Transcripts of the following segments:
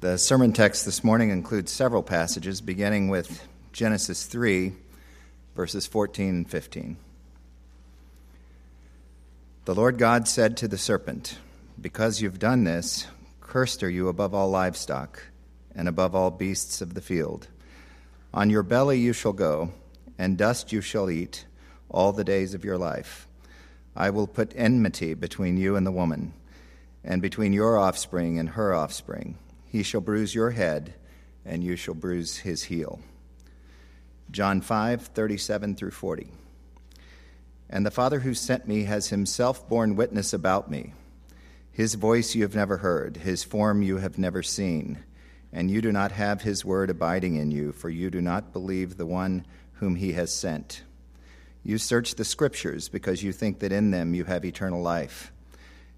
The sermon text this morning includes several passages, beginning with Genesis 3, verses 14 and 15. The Lord God said to the serpent, Because you've done this, cursed are you above all livestock and above all beasts of the field. On your belly you shall go, and dust you shall eat all the days of your life. I will put enmity between you and the woman, and between your offspring and her offspring. He shall bruise your head, and you shall bruise his heel. John 5, 37 through 40. And the Father who sent me has himself borne witness about me. His voice you have never heard, his form you have never seen, and you do not have his word abiding in you, for you do not believe the one whom he has sent. You search the Scriptures because you think that in them you have eternal life,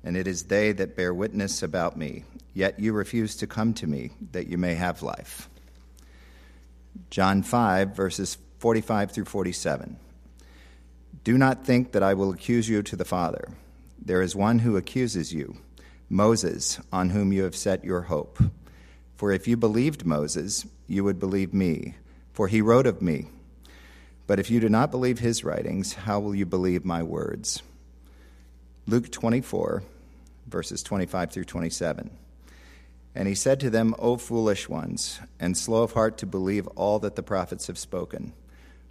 and it is they that bear witness about me, yet you refuse to come to me that you may have life. John 5, verses 45 through 47. Do not think that I will accuse you to the Father. There is one who accuses you, Moses, on whom you have set your hope. For if you believed Moses, you would believe me, for he wrote of me. But if you do not believe his writings, how will you believe my words? Luke 24, verses 25 through 27. And he said to them, O foolish ones, and slow of heart to believe all that the prophets have spoken.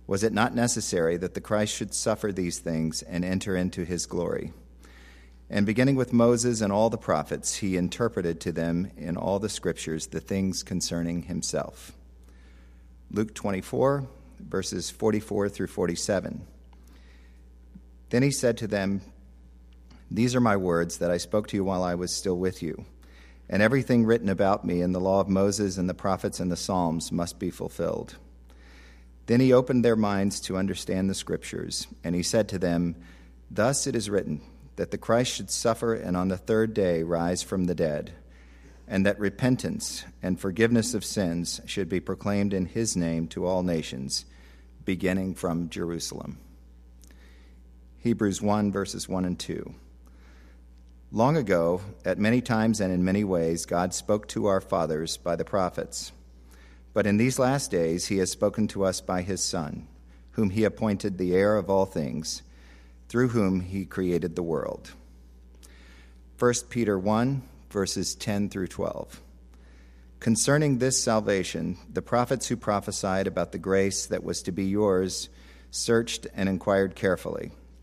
Was it not necessary that the Christ should suffer these things and enter into his glory? And beginning with Moses and all the prophets, he interpreted to them in all the scriptures the things concerning himself. Luke 24, verses 44 through 47. Then he said to them, These are my words that I spoke to you while I was still with you. And everything written about me in the law of Moses and the prophets and the Psalms must be fulfilled. Then he opened their minds to understand the Scriptures, and he said to them, Thus it is written, that the Christ should suffer and on the third day rise from the dead, and that repentance and forgiveness of sins should be proclaimed in his name to all nations, beginning from Jerusalem. Hebrews 1, verses 1 and 2. Long ago, at many times and in many ways, God spoke to our fathers by the prophets. But in these last days he has spoken to us by his Son, whom he appointed the heir of all things, through whom he created the world. 1 Peter 1, verses 10 through 12. Concerning this salvation, the prophets who prophesied about the grace that was to be yours searched and inquired carefully,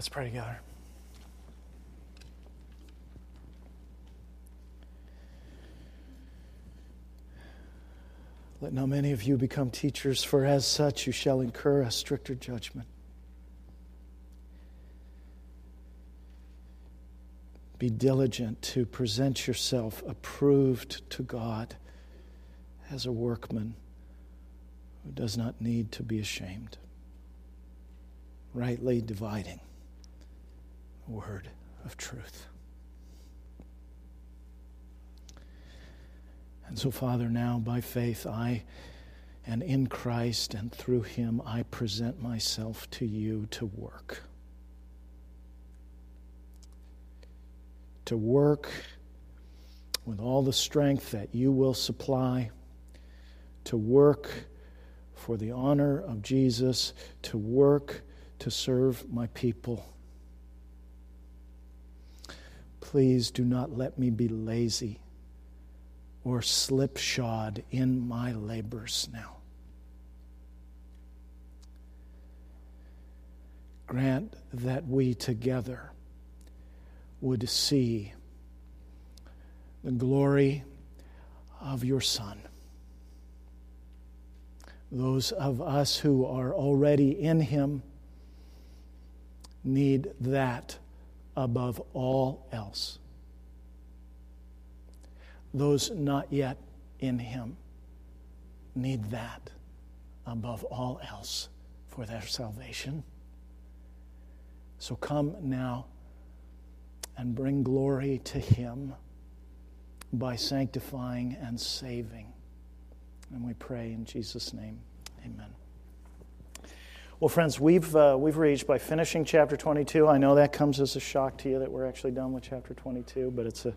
Let's pray together. Let not many of you become teachers, for as such you shall incur a stricter judgment. Be diligent to present yourself approved to God as a workman who does not need to be ashamed, rightly dividing word of truth. And so, Father, now by faith, I and in Christ and through Him, I present myself to you to work. To work with all the strength that you will supply, to work for the honor of Jesus, to work to serve my people. Please do not let me be lazy or slipshod in my labors now. Grant that we together would see the glory of your Son. Those of us who are already in Him need that above all else. Those not yet in Him need that above all else for their salvation. So come now and bring glory to Him by sanctifying and saving. And we pray in Jesus' name. Amen. Well, friends, we've, uh, we've reached by finishing chapter 22. I know that comes as a shock to you that we're actually done with chapter 22, but it's, a,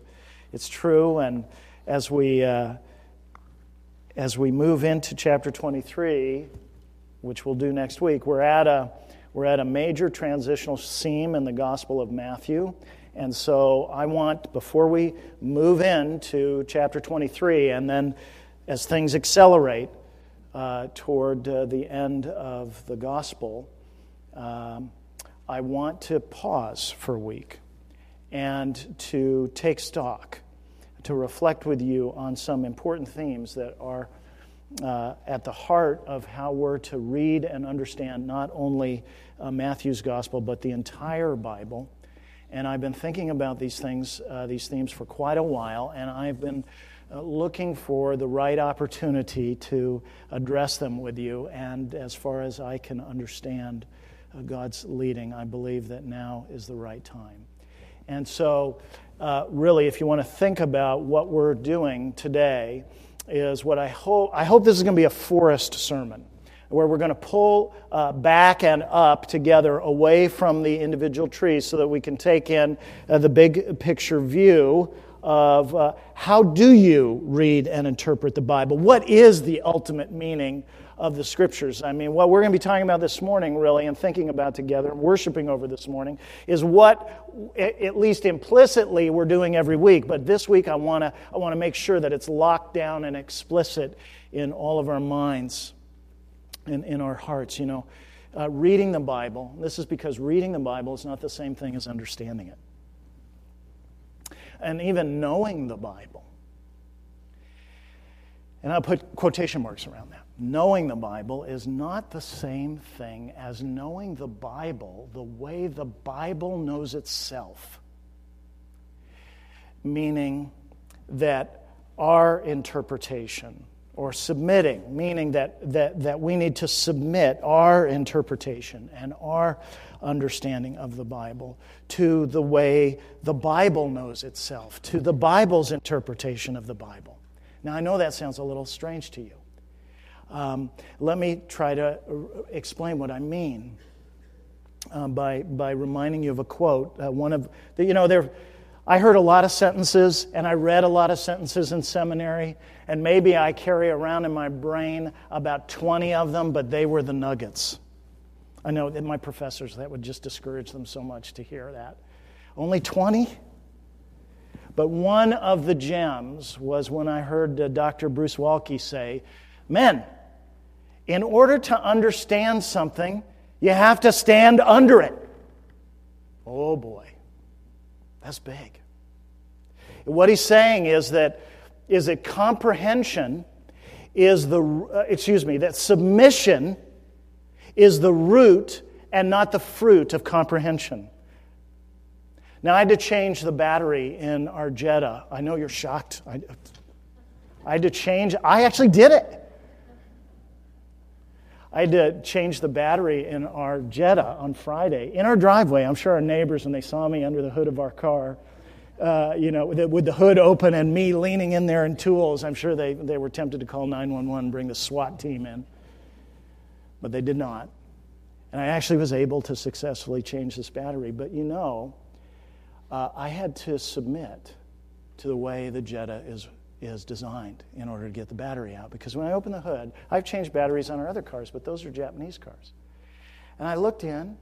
it's true. And as we, uh, as we move into chapter 23, which we'll do next week, we're at a, we're at a major transitional seam in the Gospel of Matthew. And so I want, before we move into chapter 23, and then as things accelerate, uh, toward uh, the end of the gospel, um, I want to pause for a week and to take stock, to reflect with you on some important themes that are uh, at the heart of how we're to read and understand not only uh, Matthew's gospel, but the entire Bible. And I've been thinking about these things, uh, these themes for quite a while, and I've been looking for the right opportunity to address them with you. And as far as I can understand uh, God's leading, I believe that now is the right time. And so, uh, really, if you want to think about what we're doing today, is what I hope. I hope this is going to be a forest sermon where we're going to pull uh, back and up together away from the individual trees so that we can take in uh, the big picture view of uh, how do you read and interpret the Bible? What is the ultimate meaning of the scriptures? I mean, what we're going to be talking about this morning, really, and thinking about together, and worshiping over this morning, is what, at least implicitly, we're doing every week. But this week, I want to I want to make sure that it's locked down and explicit in all of our minds and in our hearts. You know, uh, reading the Bible. This is because reading the Bible is not the same thing as understanding it and even knowing the Bible. And I'll put quotation marks around that. Knowing the Bible is not the same thing as knowing the Bible the way the Bible knows itself. Meaning that our interpretation, or submitting, meaning that, that, that we need to submit our interpretation and our understanding of the Bible to the way the Bible knows itself, to the Bible's interpretation of the Bible. Now, I know that sounds a little strange to you. Um, let me try to explain what I mean uh, by, by reminding you of a quote. Uh, one of the, you know, there, I heard a lot of sentences and I read a lot of sentences in seminary, and maybe I carry around in my brain about 20 of them, but they were the nuggets. I know that my professors, that would just discourage them so much to hear that. Only 20? But one of the gems was when I heard uh, Dr. Bruce Waltke say, Men, in order to understand something, you have to stand under it. Oh boy, that's big. What he's saying is that is that comprehension is the uh, excuse me that submission is the root and not the fruit of comprehension. Now, I had to change the battery in our Jetta. I know you're shocked. I, I had to change, I actually did it. I had to change the battery in our Jetta on Friday in our driveway. I'm sure our neighbors, when they saw me under the hood of our car, uh, you know, with the, hood open and me leaning in there in tools, I'm sure they, they were tempted to call 911 and bring the SWAT team in but they did not. And I actually was able to successfully change this battery. But you know, uh, I had to submit to the way the Jetta is, is designed in order to get the battery out. Because when I opened the hood, I've changed batteries on our other cars, but those are Japanese cars. And I looked in,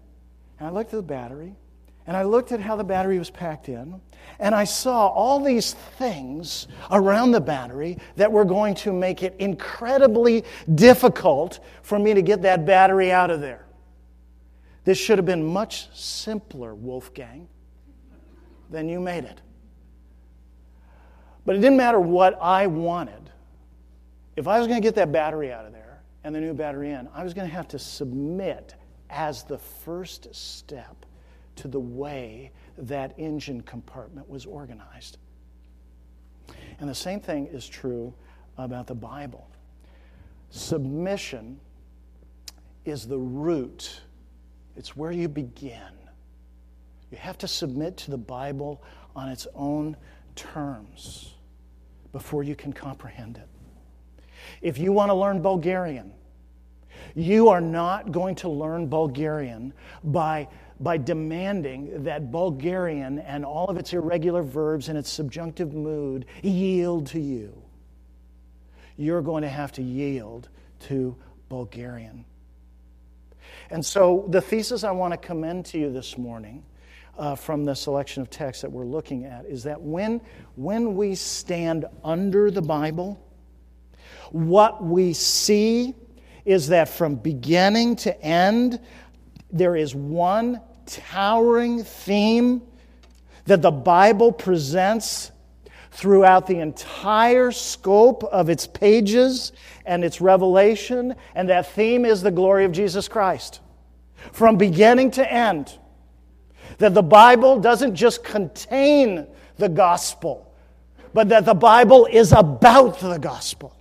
and I looked at the battery, and I looked at how the battery was packed in, and I saw all these things around the battery that were going to make it incredibly difficult for me to get that battery out of there. This should have been much simpler, Wolfgang, than you made it. But it didn't matter what I wanted. If I was going to get that battery out of there and the new battery in, I was going to have to submit as the first step to the way that engine compartment was organized. And the same thing is true about the Bible. Submission is the root, it's where you begin. You have to submit to the Bible on its own terms before you can comprehend it. If you want to learn Bulgarian, you are not going to learn Bulgarian by, by demanding that Bulgarian and all of its irregular verbs and its subjunctive mood yield to you. You're going to have to yield to Bulgarian. And so, the thesis I want to commend to you this morning uh, from the selection of texts that we're looking at is that when, when we stand under the Bible, what we see is that from beginning to end, there is one towering theme that the Bible presents throughout the entire scope of its pages and its revelation, and that theme is the glory of Jesus Christ. From beginning to end, that the Bible doesn't just contain the gospel, but that the Bible is about the gospel.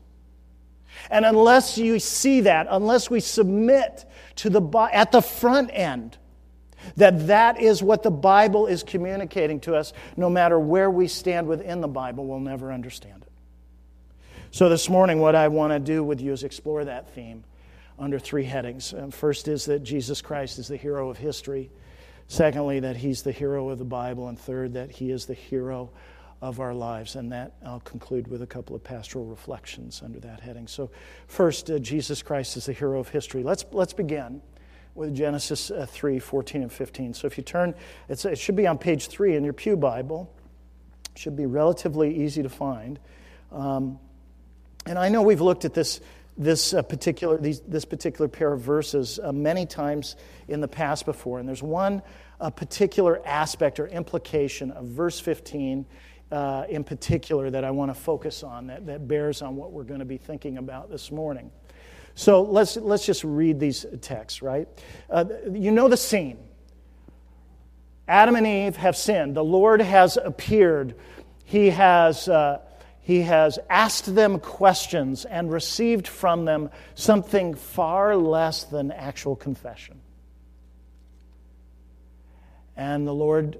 And unless you see that, unless we submit to the at the front end, that that is what the Bible is communicating to us, no matter where we stand within the Bible, we'll never understand it. So this morning, what I want to do with you is explore that theme under three headings. Uh, first is that Jesus Christ is the hero of history. Secondly, that he's the hero of the Bible. And third, that he is the hero of our lives. And that I'll conclude with a couple of pastoral reflections under that heading. So, first, uh, Jesus Christ is the hero of history. Let's, let's begin with Genesis uh, 3 14 and 15. So, if you turn, it should be on page 3 in your Pew Bible. It should be relatively easy to find. Um, and I know we've looked at this this uh, particular these, this particular pair of verses uh, many times in the past before and there's one uh, particular aspect or implication of verse 15 uh, in particular that I want to focus on that, that bears on what we're going to be thinking about this morning. So let's, let's just read these texts, right? Uh, you know the scene. Adam and Eve have sinned. The Lord has appeared. He has, uh, he has asked them questions and received from them something far less than actual confession. And the Lord,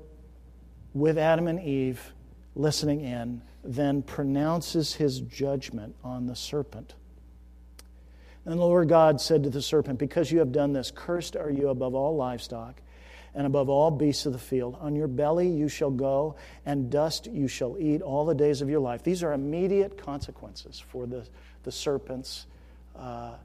with Adam and Eve, listening in, then pronounces his judgment on the serpent. And the Lord God said to the serpent, Because you have done this, cursed are you above all livestock and above all beasts of the field. On your belly you shall go, and dust you shall eat all the days of your life. These are immediate consequences for the, the serpent's uh,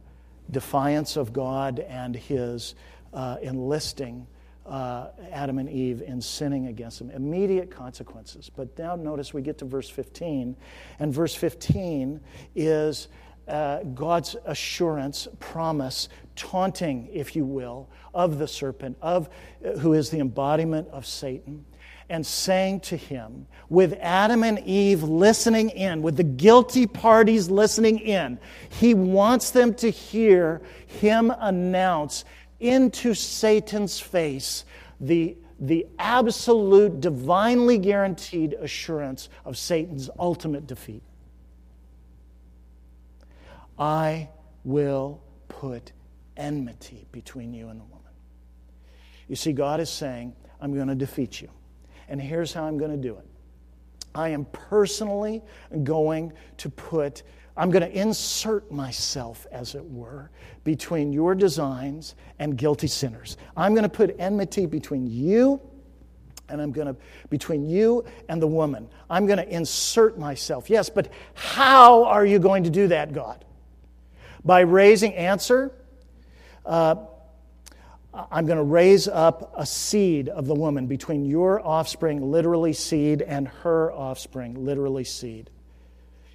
defiance of God and his uh, enlisting uh, Adam and Eve in sinning against him. Immediate consequences. But now notice we get to verse 15, and verse 15 is uh, God's assurance, promise, taunting, if you will, of the serpent, of uh, who is the embodiment of Satan, and saying to him, with Adam and Eve listening in, with the guilty parties listening in, he wants them to hear him announce into Satan's face the, the absolute, divinely guaranteed assurance of Satan's ultimate defeat. I will put enmity between you and the woman. You see, God is saying, I'm going to defeat you. And here's how I'm going to do it I am personally going to put I'm going to insert myself, as it were, between your designs and guilty sinners. I'm going to put enmity between you and I'm going to, between you and the woman. I'm going to insert myself. Yes, but how are you going to do that, God? By raising, answer, uh, I'm going to raise up a seed of the woman between your offspring, literally seed, and her offspring, literally seed.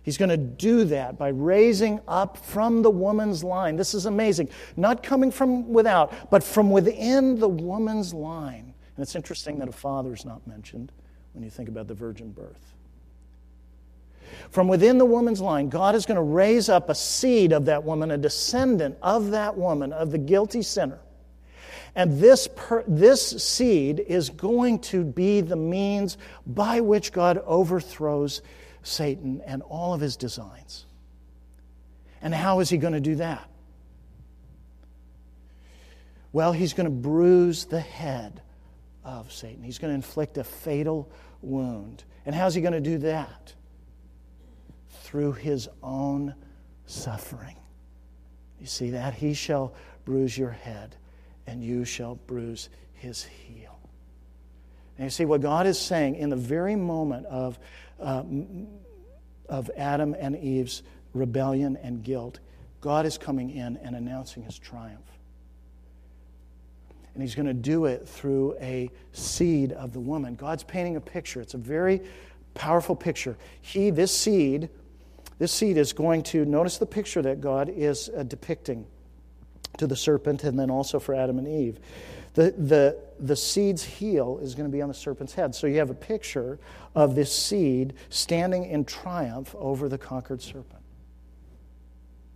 He's going to do that by raising up from the woman's line. This is amazing. Not coming from without, but from within the woman's line. And it's interesting that a father is not mentioned when you think about the virgin birth. From within the woman's line, God is going to raise up a seed of that woman, a descendant of that woman, of the guilty sinner. And this, per, this seed is going to be the means by which God overthrows Satan and all of his designs. And how is he going to do that? Well, he's going to bruise the head of Satan. He's going to inflict a fatal wound. And how's he going to do that? Through his own suffering. You see that? He shall bruise your head, and you shall bruise his heel. And you see what God is saying in the very moment of, uh, of Adam and Eve's rebellion and guilt, God is coming in and announcing his triumph. And he's going to do it through a seed of the woman. God's painting a picture. It's a very powerful picture. He, this seed, this seed is going to, notice the picture that God is uh, depicting to the serpent and then also for Adam and Eve. The, the, the seed's heel is going to be on the serpent's head. So you have a picture of this seed standing in triumph over the conquered serpent.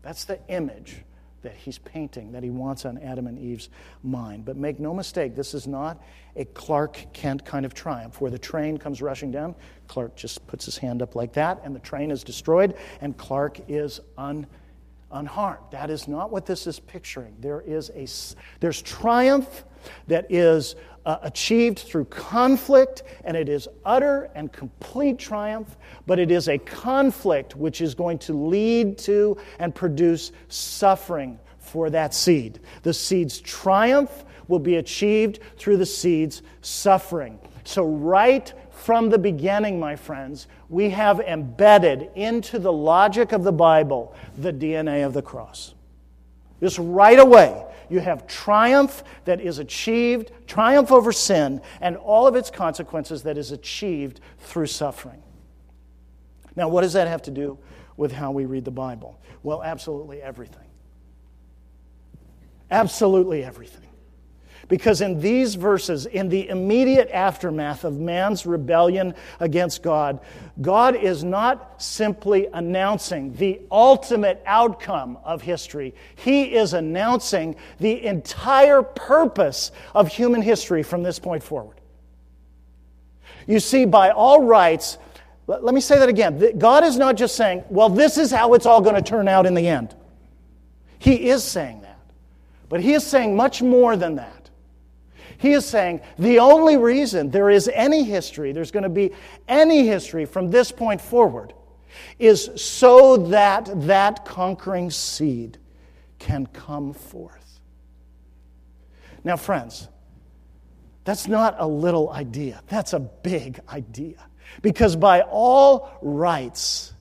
That's the image that he's painting, that he wants on Adam and Eve's mind. But make no mistake, this is not a Clark Kent kind of triumph where the train comes rushing down. Clark just puts his hand up like that, and the train is destroyed, and Clark is un, unharmed. That is not what this is picturing. There is a, there's triumph that is uh, achieved through conflict, and it is utter and complete triumph, but it is a conflict which is going to lead to and produce suffering for that seed. The seed's triumph will be achieved through the seed's suffering. So, right from the beginning, my friends, we have embedded into the logic of the Bible the DNA of the cross. Just right away, you have triumph that is achieved, triumph over sin, and all of its consequences that is achieved through suffering. Now, what does that have to do with how we read the Bible? Well, absolutely everything. Absolutely everything. Because in these verses, in the immediate aftermath of man's rebellion against God, God is not simply announcing the ultimate outcome of history. He is announcing the entire purpose of human history from this point forward. You see, by all rights, let me say that again. God is not just saying, well, this is how it's all going to turn out in the end. He is saying that. But He is saying much more than that. He is saying the only reason there is any history, there's going to be any history from this point forward, is so that that conquering seed can come forth. Now, friends, that's not a little idea, that's a big idea. Because by all rights,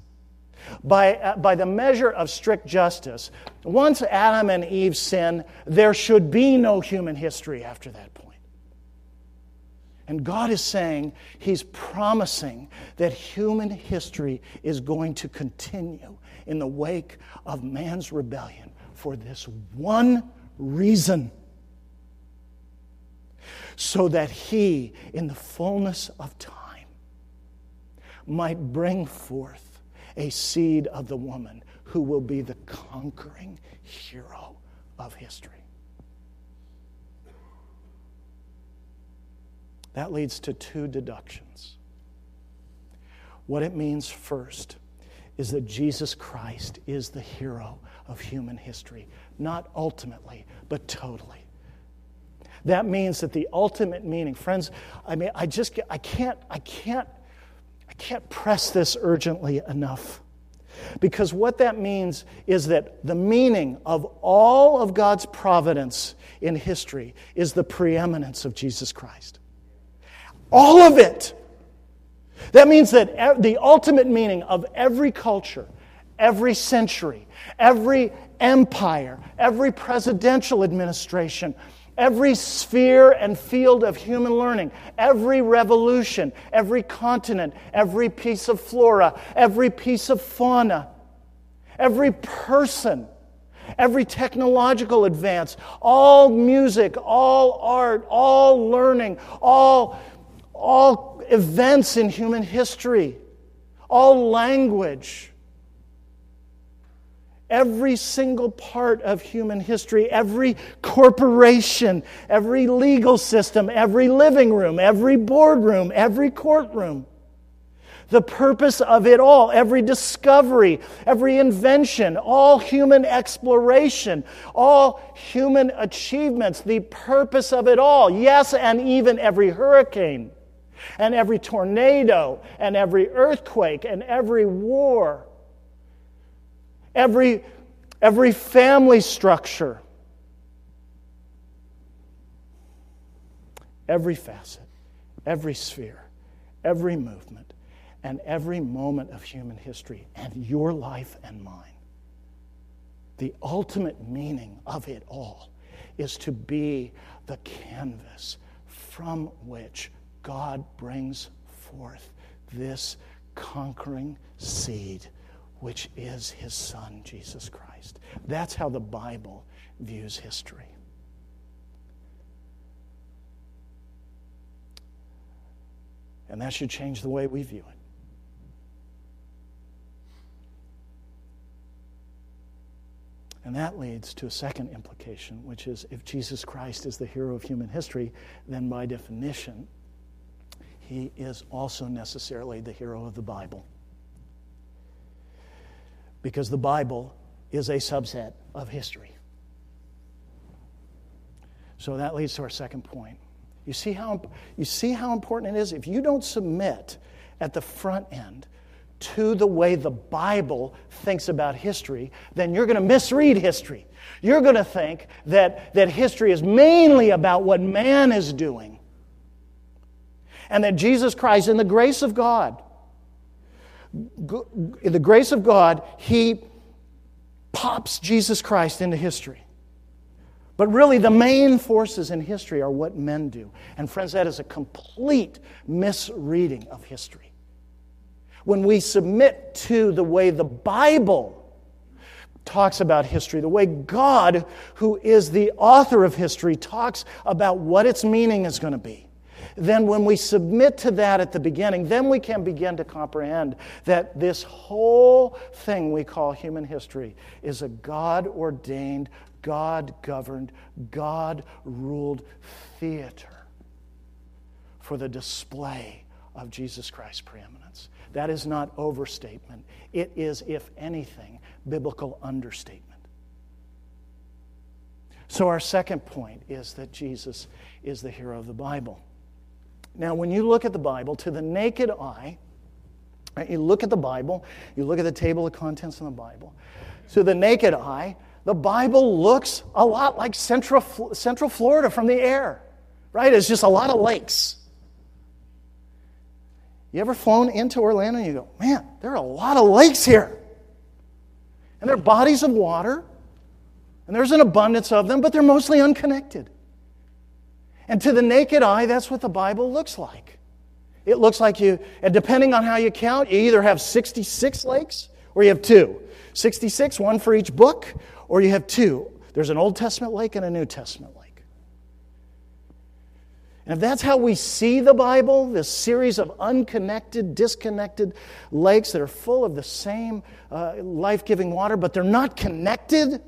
by, uh, by the measure of strict justice, once Adam and Eve sin, there should be no human history after that point. And God is saying, He's promising that human history is going to continue in the wake of man's rebellion for this one reason. So that He, in the fullness of time, might bring forth a seed of the woman who will be the conquering hero of history. That leads to two deductions. What it means first is that Jesus Christ is the hero of human history, not ultimately, but totally. That means that the ultimate meaning, friends, I mean, I just I can't, I can't, I can't press this urgently enough. Because what that means is that the meaning of all of God's providence in history is the preeminence of Jesus Christ. All of it. That means that the ultimate meaning of every culture, every century, every empire, every presidential administration, every sphere and field of human learning, every revolution, every continent, every piece of flora, every piece of fauna, every person, every technological advance, all music, all art, all learning, all all events in human history, all language. Every single part of human history, every corporation, every legal system, every living room, every boardroom, every courtroom. The purpose of it all, every discovery, every invention, all human exploration, all human achievements, the purpose of it all, yes, and even every hurricane, and every tornado, and every earthquake, and every war every, every family structure, every facet, every sphere, every movement, and every moment of human history, and your life and mine. The ultimate meaning of it all is to be the canvas from which God brings forth this conquering seed which is his son, Jesus Christ. That's how the Bible views history. And that should change the way we view it. And that leads to a second implication, which is if Jesus Christ is the hero of human history, then by definition, he is also necessarily the hero of the Bible because the Bible is a subset of history. So that leads to our second point. You see how, you see how important it is? If you don't submit at the front end to the way the Bible thinks about history, then you're going to misread history. You're going to think that, that history is mainly about what man is doing. And that Jesus Christ, in the grace of God, in the grace of God, He pops Jesus Christ into history. But really, the main forces in history are what men do. And, friends, that is a complete misreading of history. When we submit to the way the Bible talks about history, the way God, who is the author of history, talks about what its meaning is going to be, then when we submit to that at the beginning, then we can begin to comprehend that this whole thing we call human history is a God ordained, God governed, God ruled theater for the display of Jesus Christ's preeminence. That is not overstatement. It is, if anything, biblical understatement. So, our second point is that Jesus is the hero of the Bible. Now, when you look at the Bible, to the naked eye, right, you look at the Bible, you look at the table of contents in the Bible, to the naked eye, the Bible looks a lot like Central, Central Florida from the air, right? It's just a lot of lakes. You ever flown into Orlando and you go, man, there are a lot of lakes here. And they're bodies of water, and there's an abundance of them, but they're mostly unconnected. And to the naked eye, that's what the Bible looks like. It looks like you, and depending on how you count, you either have 66 lakes or you have two. 66, one for each book, or you have two. There's an Old Testament lake and a New Testament lake. And if that's how we see the Bible, this series of unconnected, disconnected lakes that are full of the same uh, life giving water, but they're not connected,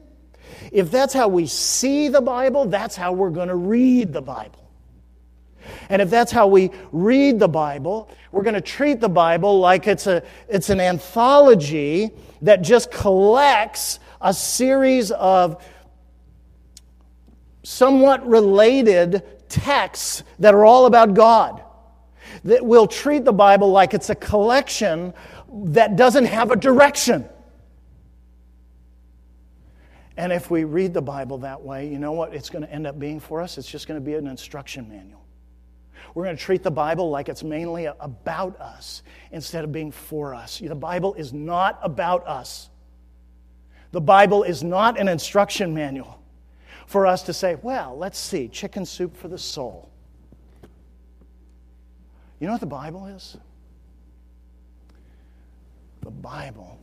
if that's how we see the Bible, that's how we're going to read the Bible. And if that's how we read the Bible, we're going to treat the Bible like it's, a, it's an anthology that just collects a series of somewhat related texts that are all about God. That we'll treat the Bible like it's a collection that doesn't have a direction. And if we read the Bible that way, you know what it's going to end up being for us? It's just going to be an instruction manual. We're going to treat the Bible like it's mainly about us instead of being for us. The Bible is not about us. The Bible is not an instruction manual for us to say, well, let's see, chicken soup for the soul. You know what the Bible is? The Bible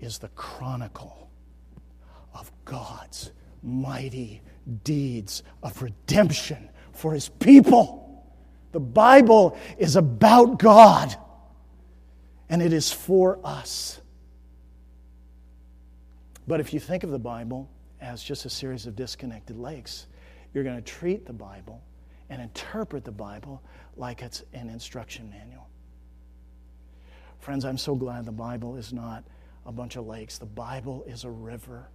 is the chronicle of God's mighty deeds of redemption for his people. The Bible is about God, and it is for us. But if you think of the Bible as just a series of disconnected lakes, you're going to treat the Bible and interpret the Bible like it's an instruction manual. Friends, I'm so glad the Bible is not a bunch of lakes. The Bible is a river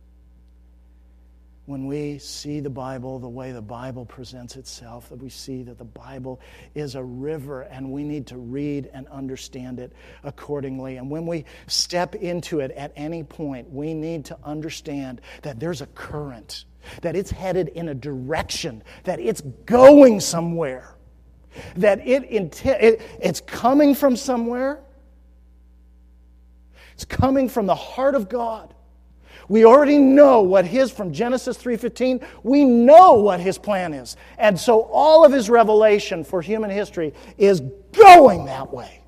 when we see the Bible the way the Bible presents itself, that we see that the Bible is a river and we need to read and understand it accordingly. And when we step into it at any point, we need to understand that there's a current, that it's headed in a direction, that it's going somewhere, that it, it it's coming from somewhere. It's coming from the heart of God. We already know what his from Genesis 3:15, we know what his plan is. And so all of his revelation for human history is going that way.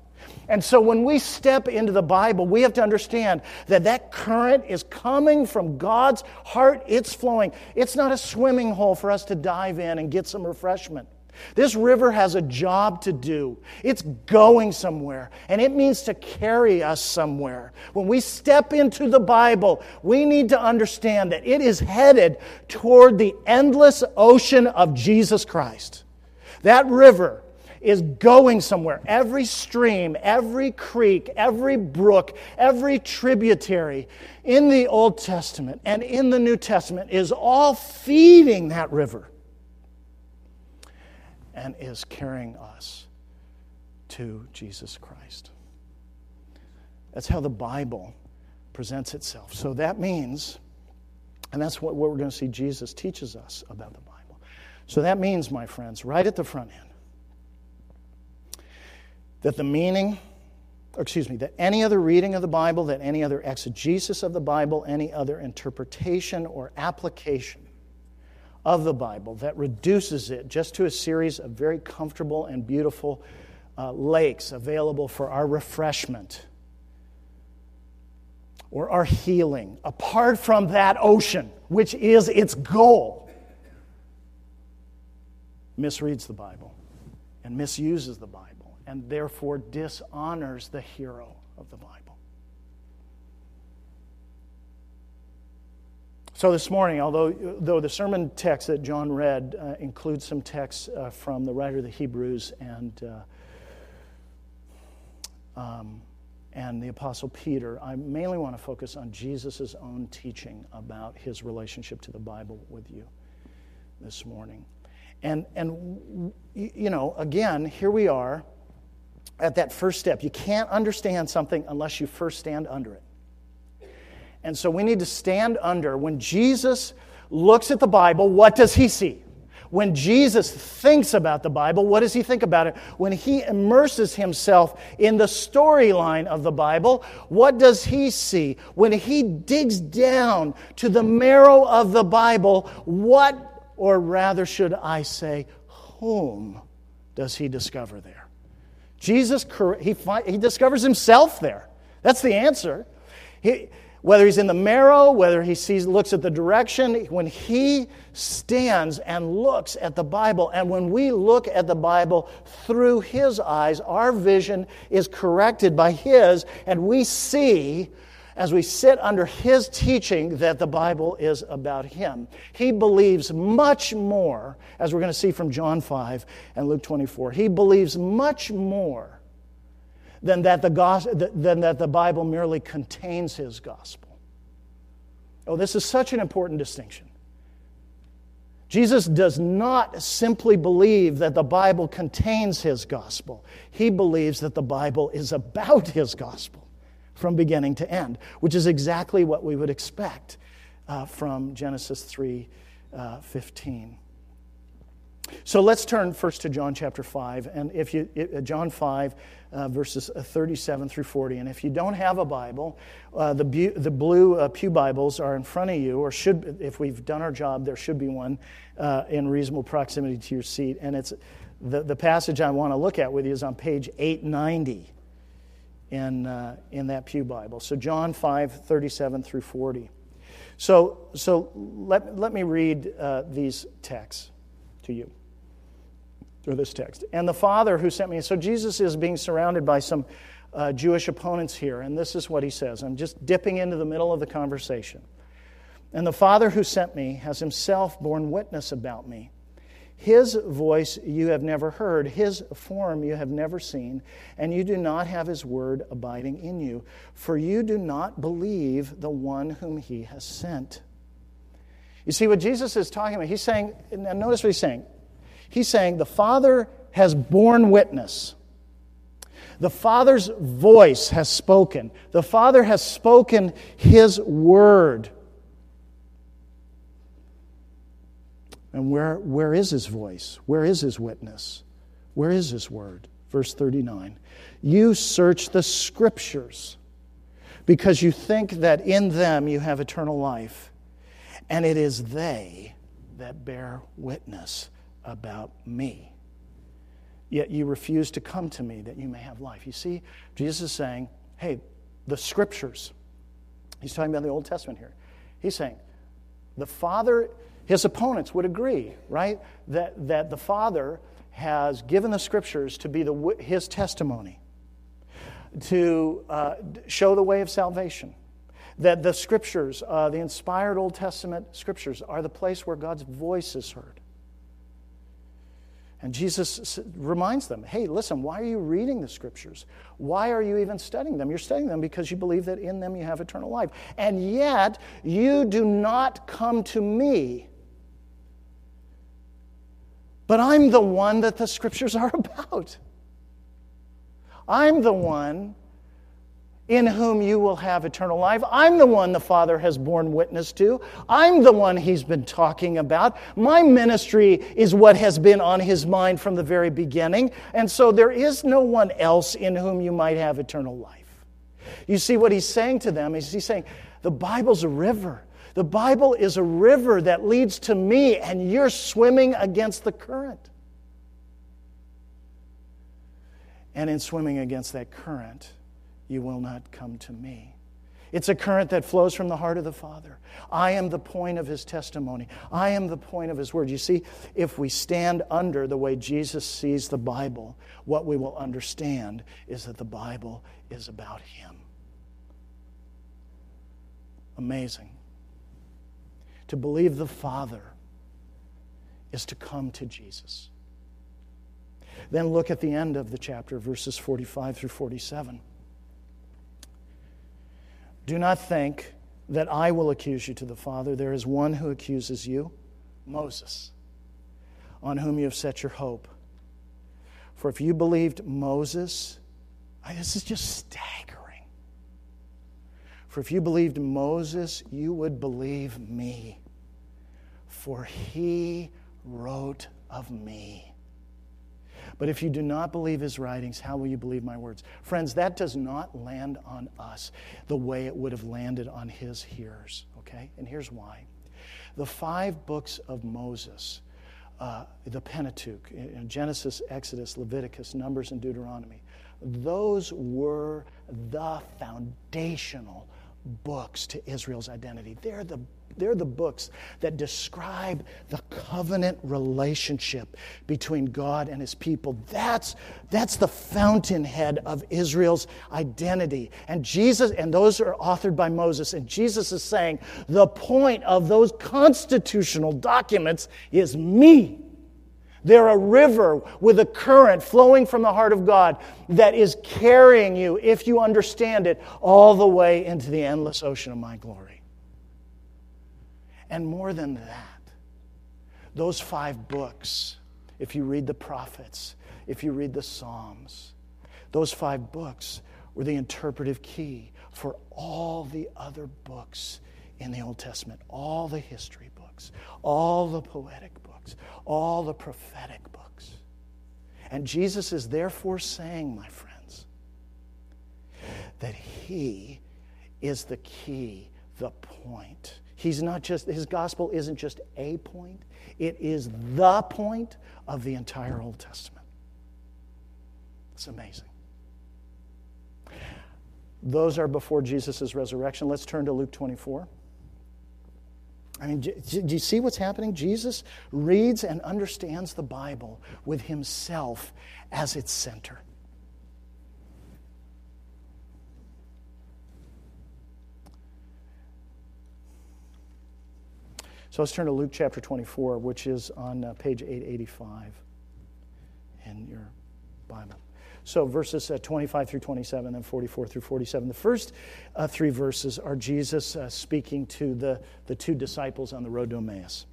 And so when we step into the Bible, we have to understand that that current is coming from God's heart. It's flowing. It's not a swimming hole for us to dive in and get some refreshment. This river has a job to do. It's going somewhere, and it means to carry us somewhere. When we step into the Bible, we need to understand that it is headed toward the endless ocean of Jesus Christ. That river is going somewhere. Every stream, every creek, every brook, every tributary in the Old Testament and in the New Testament is all feeding that river and is carrying us to Jesus Christ. That's how the Bible presents itself. So that means, and that's what, what we're going to see Jesus teaches us about the Bible. So that means, my friends, right at the front end, that the meaning, excuse me, that any other reading of the Bible, that any other exegesis of the Bible, any other interpretation or application of the Bible that reduces it just to a series of very comfortable and beautiful uh, lakes available for our refreshment or our healing, apart from that ocean, which is its goal, misreads the Bible and misuses the Bible and therefore dishonors the hero of the Bible. So this morning, although though the sermon text that John read uh, includes some texts uh, from the writer of the Hebrews and uh, um, and the Apostle Peter, I mainly want to focus on Jesus' own teaching about his relationship to the Bible with you this morning. And and you know, again, here we are at that first step. You can't understand something unless you first stand under it. And so we need to stand under. When Jesus looks at the Bible, what does he see? When Jesus thinks about the Bible, what does he think about it? When he immerses himself in the storyline of the Bible, what does he see? When he digs down to the marrow of the Bible, what, or rather should I say, whom does he discover there? Jesus, he, he discovers himself there. That's the answer. He, whether he's in the marrow, whether he sees, looks at the direction, when he stands and looks at the Bible, and when we look at the Bible through his eyes, our vision is corrected by his, and we see as we sit under his teaching that the Bible is about him. He believes much more, as we're going to see from John 5 and Luke 24, he believes much more than that the, gospel, than that the Bible merely contains his gospel. Oh, this is such an important distinction. Jesus does not simply believe that the Bible contains his gospel. He believes that the Bible is about his gospel from beginning to end, which is exactly what we would expect uh, from Genesis 3 uh, 15. So let's turn first to John chapter 5. And if you, uh, John 5, uh, verses uh, 37 through 40. And if you don't have a Bible, uh, the, bu- the blue uh, Pew Bibles are in front of you, or should, if we've done our job, there should be one uh, in reasonable proximity to your seat. And it's the, the passage I want to look at with you is on page 890 in, in that Pew Bible. So John 5, 37 through 40. So, so let, let me read these texts to you through this text. And the Father who sent me. So Jesus is being surrounded by some uh, Jewish opponents here, and this is what he says. I'm just dipping into the middle of the conversation. And the Father who sent me has himself borne witness about me. His voice you have never heard, his form you have never seen, and you do not have his word abiding in you, for you do not believe the one whom he has sent. You see what Jesus is talking about? He's saying, notice what he's saying. He's saying, the Father has borne witness. The Father's voice has spoken. The Father has spoken His word. And where, where is His voice? Where is His witness? Where is His word? Verse 39 You search the Scriptures because you think that in them you have eternal life, and it is they that bear witness about me yet you refuse to come to me that you may have life. You see, Jesus is saying, hey, the scriptures, he's talking about the Old Testament here. He's saying, the Father, his opponents would agree, right? That, that the Father has given the scriptures to be the, his testimony, to uh, show the way of salvation. That the scriptures, uh, the inspired Old Testament scriptures, are the place where God's voice is heard. And Jesus reminds them hey, listen, why are you reading the scriptures? Why are you even studying them? You're studying them because you believe that in them you have eternal life. And yet, you do not come to me. But I'm the one that the scriptures are about. I'm the one in whom you will have eternal life. I'm the one the Father has borne witness to. I'm the one he's been talking about. My ministry is what has been on his mind from the very beginning. And so there is no one else in whom you might have eternal life. You see, what he's saying to them is he's saying, the Bible's a river. The Bible is a river that leads to me, and you're swimming against the current. And in swimming against that current, you will not come to me. It's a current that flows from the heart of the Father. I am the point of his testimony. I am the point of his word. You see, if we stand under the way Jesus sees the Bible, what we will understand is that the Bible is about him. Amazing. To believe the Father is to come to Jesus. Then look at the end of the chapter, verses 45 through 47. Do not think that I will accuse you to the Father. There is one who accuses you, Moses, on whom you have set your hope. For if you believed Moses, I, this is just staggering. For if you believed Moses, you would believe me, for he wrote of me. But if you do not believe his writings, how will you believe my words? Friends, that does not land on us the way it would have landed on his hearers, okay? And here's why. The five books of Moses, uh, the Pentateuch, Genesis, Exodus, Leviticus, Numbers, and Deuteronomy, those were the foundational books to Israel's identity. They're the they're the books that describe the covenant relationship between God and his people. That's, that's the fountainhead of Israel's identity. And Jesus, and those are authored by Moses. And Jesus is saying the point of those constitutional documents is me. They're a river with a current flowing from the heart of God that is carrying you, if you understand it, all the way into the endless ocean of my glory. And more than that, those five books, if you read the prophets, if you read the Psalms, those five books were the interpretive key for all the other books in the Old Testament, all the history books, all the poetic books, all the prophetic books. And Jesus is therefore saying, my friends, that He is the key, the point He's not just, his gospel isn't just a point, it is the point of the entire Old Testament. It's amazing. Those are before Jesus' resurrection. Let's turn to Luke 24. I mean, do you see what's happening? Jesus reads and understands the Bible with himself as its center. So let's turn to Luke chapter 24, which is on uh, page 885 in your Bible. So verses uh, 25 through 27 and 44 through 47. The first uh, three verses are Jesus uh, speaking to the, the two disciples on the road to Emmaus.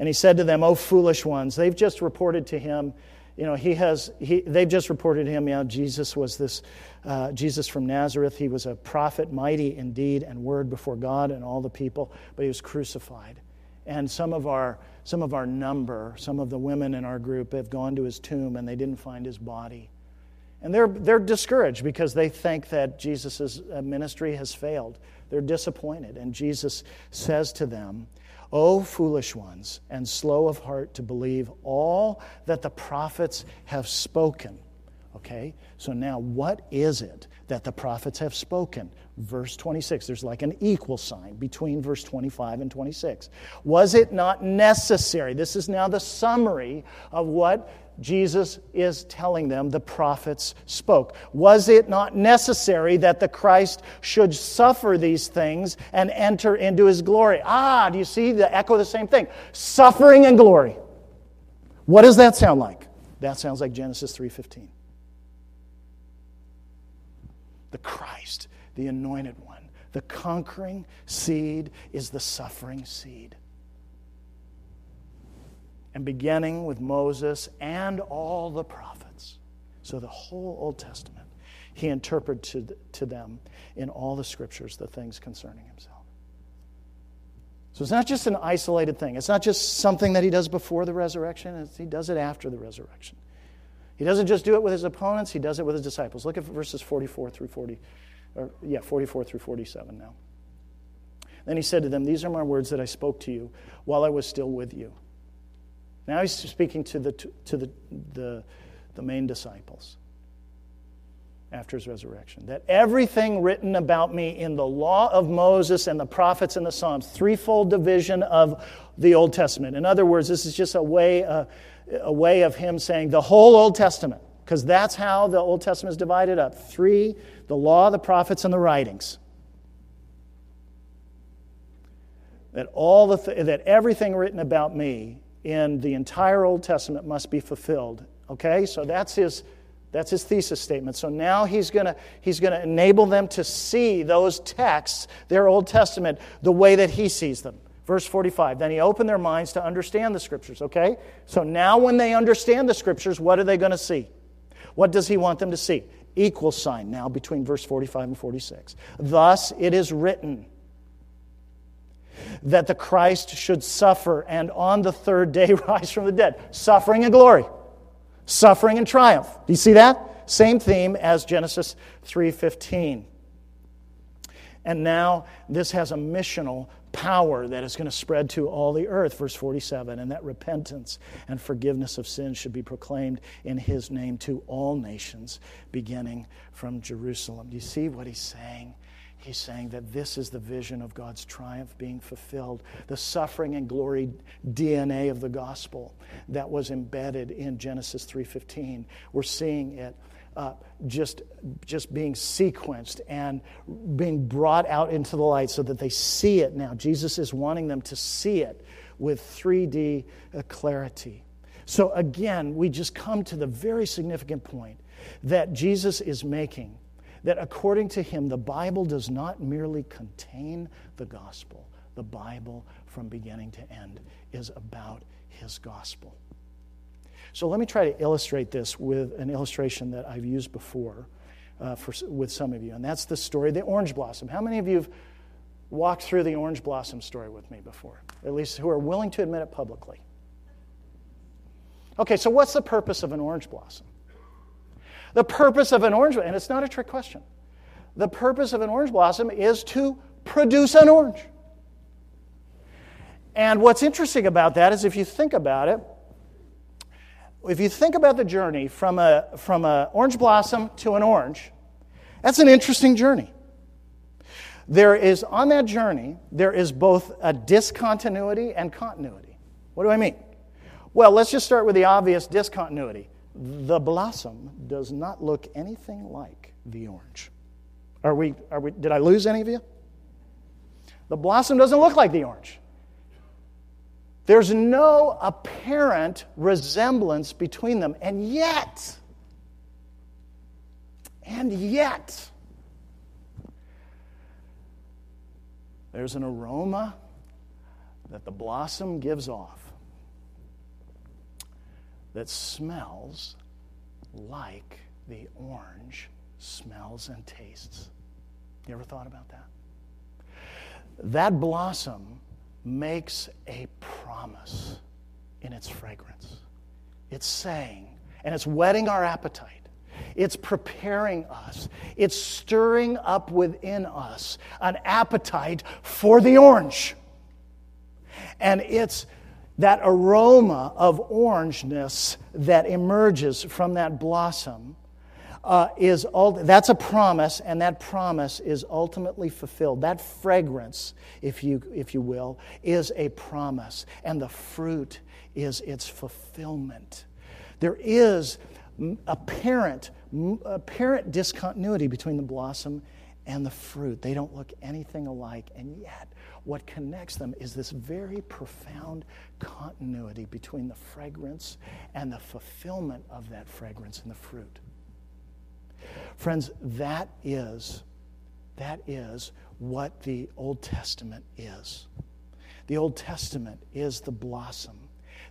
And he said to them, O foolish ones, they've just reported to him, you know, he has, he, they've just reported him, you know, Jesus was this, uh, Jesus from Nazareth. He was a prophet, mighty in deed and word before God and all the people, but he was crucified. And some of our, some of our number, some of the women in our group have gone to his tomb and they didn't find his body. And they're, they're discouraged because they think that Jesus' ministry has failed. They're disappointed. And Jesus says to them, O foolish ones, and slow of heart to believe all that the prophets have spoken. Okay, so now what is it that the prophets have spoken? Verse 26, there's like an equal sign between verse 25 and 26. Was it not necessary? This is now the summary of what Jesus is telling them the prophets spoke. Was it not necessary that the Christ should suffer these things and enter into his glory? Ah, do you see the echo of the same thing? Suffering and glory. What does that sound like? That sounds like Genesis 3:15. The Christ, the anointed one, the conquering seed is the suffering seed and beginning with Moses and all the prophets. So the whole Old Testament, he interpreted to, them in all the scriptures the things concerning himself. So it's not just an isolated thing. It's not just something that he does before the resurrection, he does it after the resurrection. He doesn't just do it with his opponents, he does it with his disciples. Look at verses 44 through 40, or yeah, 44 through 47 now. Then he said to them, These are my words that I spoke to you while I was still with you now he's speaking to the, to the, the, the main disciples after his resurrection. That everything written about me in the law of Moses and the prophets and the Psalms, threefold division of the Old Testament. In other words, this is just a way, uh, a way of him saying the whole Old Testament, because that's how the Old Testament is divided up three the law, the prophets, and the writings. That, all the th- that everything written about me in the entire Old Testament must be fulfilled. Okay, so that's his, that's his thesis statement. So now he's going to he's going to enable them to see those texts, their Old Testament, the way that he sees them. Verse 45. Then he opened their minds to understand the scriptures. Okay, so now when they understand the scriptures, what are they going to see? What does he want them to see? Equal sign now between verse 45 and 46. Thus it is written that the Christ should suffer and on the third day rise from the dead. Suffering and glory, suffering and triumph. Do you see that? Same theme as Genesis 3:15. And now this has a missional power that is going to spread to all the earth, verse 47, and that repentance and forgiveness of sins should be proclaimed in his name to all nations, beginning from Jerusalem. Do you see what he's saying? He's saying that this is the vision of God's triumph being fulfilled, the suffering and glory DNA of the gospel that was embedded in Genesis 3:15. We're seeing it uh, just, just being sequenced and being brought out into the light so that they see it now. Jesus is wanting them to see it with 3D uh, clarity. So again, we just come to the very significant point that Jesus is making that according to him, the Bible does not merely contain the gospel, the Bible from beginning to end is about his gospel. So let me try to illustrate this with an illustration that I've used before uh, for, with some of you, and that's the story the orange blossom. How many of you have walked through the orange blossom story with me before? At least who are willing to admit it publicly. Okay, so what's the purpose of an orange blossom? The purpose of an orange, and it's not a trick question, the purpose of an orange blossom is to produce an orange. And what's interesting about that is if you think about it, if you think about the journey from a from an orange blossom to an orange, that's an interesting journey. There is on that journey, there is both a discontinuity and continuity. What do I mean? Well, let's just start with the obvious discontinuity the blossom does not look anything like the orange. Are we, are we, did I lose any of you? The blossom doesn't look like the orange. There's no apparent resemblance between them. And yet, and yet, there's an aroma that the blossom gives off that smells like the orange smells and tastes. You ever thought about that? That blossom makes a promise in its fragrance. It's saying, and it's whetting our appetite. It's preparing us. It's stirring up within us an appetite for the orange. And it's that aroma of orangeness that emerges from that blossom uh, is that's a promise, and that promise is ultimately fulfilled. That fragrance, if you, if you will, is a promise, and the fruit is its fulfillment. There is apparent, apparent discontinuity between the blossom and the fruit. They don't look anything alike, and yet what connects them is this very profound continuity between the fragrance and the fulfillment of that fragrance in the fruit. Friends, that is, that is what the Old Testament is. The Old Testament is the blossom.